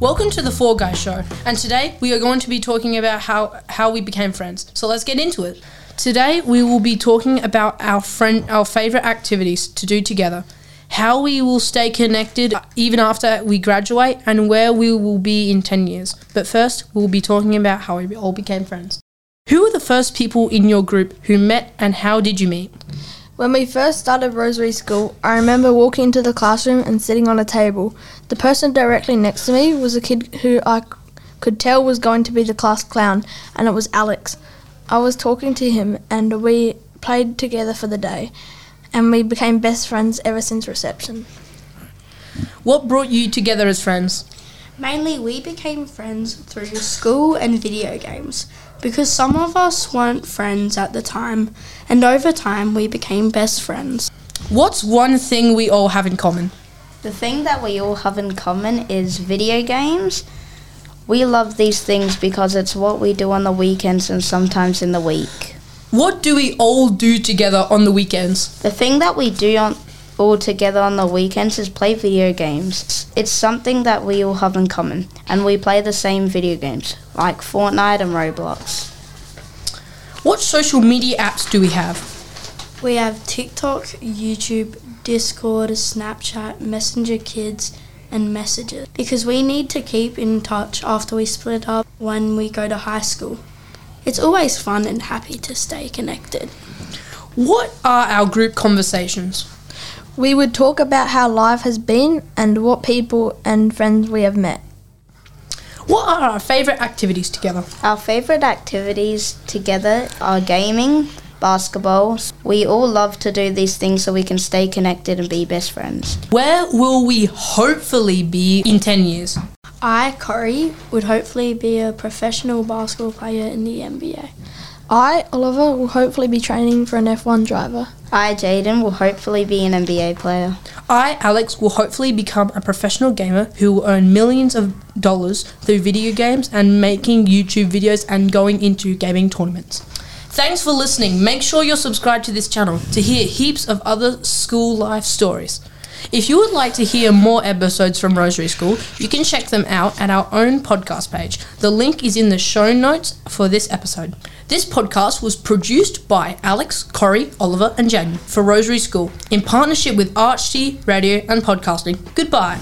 Welcome to the Four Guys Show, and today we are going to be talking about how, how we became friends. So let's get into it. Today we will be talking about our friend our favorite activities to do together, how we will stay connected even after we graduate, and where we will be in 10 years. But first, we'll be talking about how we all became friends. Who were the first people in your group who met and how did you meet? When we first started Rosary School, I remember walking into the classroom and sitting on a table. The person directly next to me was a kid who I could tell was going to be the class clown, and it was Alex. I was talking to him, and we played together for the day, and we became best friends ever since reception. What brought you together as friends? Mainly, we became friends through school and video games because some of us weren't friends at the time, and over time, we became best friends. What's one thing we all have in common? The thing that we all have in common is video games. We love these things because it's what we do on the weekends and sometimes in the week. What do we all do together on the weekends? The thing that we do on all together on the weekends is play video games. It's something that we all have in common, and we play the same video games like Fortnite and Roblox. What social media apps do we have? We have TikTok, YouTube, Discord, Snapchat, Messenger Kids, and Messages because we need to keep in touch after we split up when we go to high school. It's always fun and happy to stay connected. What are our group conversations? We would talk about how life has been and what people and friends we have met. What are our favourite activities together? Our favorite activities together are gaming, basketball. We all love to do these things so we can stay connected and be best friends. Where will we hopefully be in 10 years? I, Corey, would hopefully be a professional basketball player in the NBA. I, Oliver, will hopefully be training for an F1 driver. I, Jaden, will hopefully be an NBA player. I, Alex, will hopefully become a professional gamer who will earn millions of dollars through video games and making YouTube videos and going into gaming tournaments. Thanks for listening. Make sure you're subscribed to this channel to hear heaps of other school life stories. If you would like to hear more episodes from Rosary School, you can check them out at our own podcast page. The link is in the show notes for this episode. This podcast was produced by Alex, Corey, Oliver, and Jaden for Rosary School in partnership with ArchD Radio and Podcasting. Goodbye.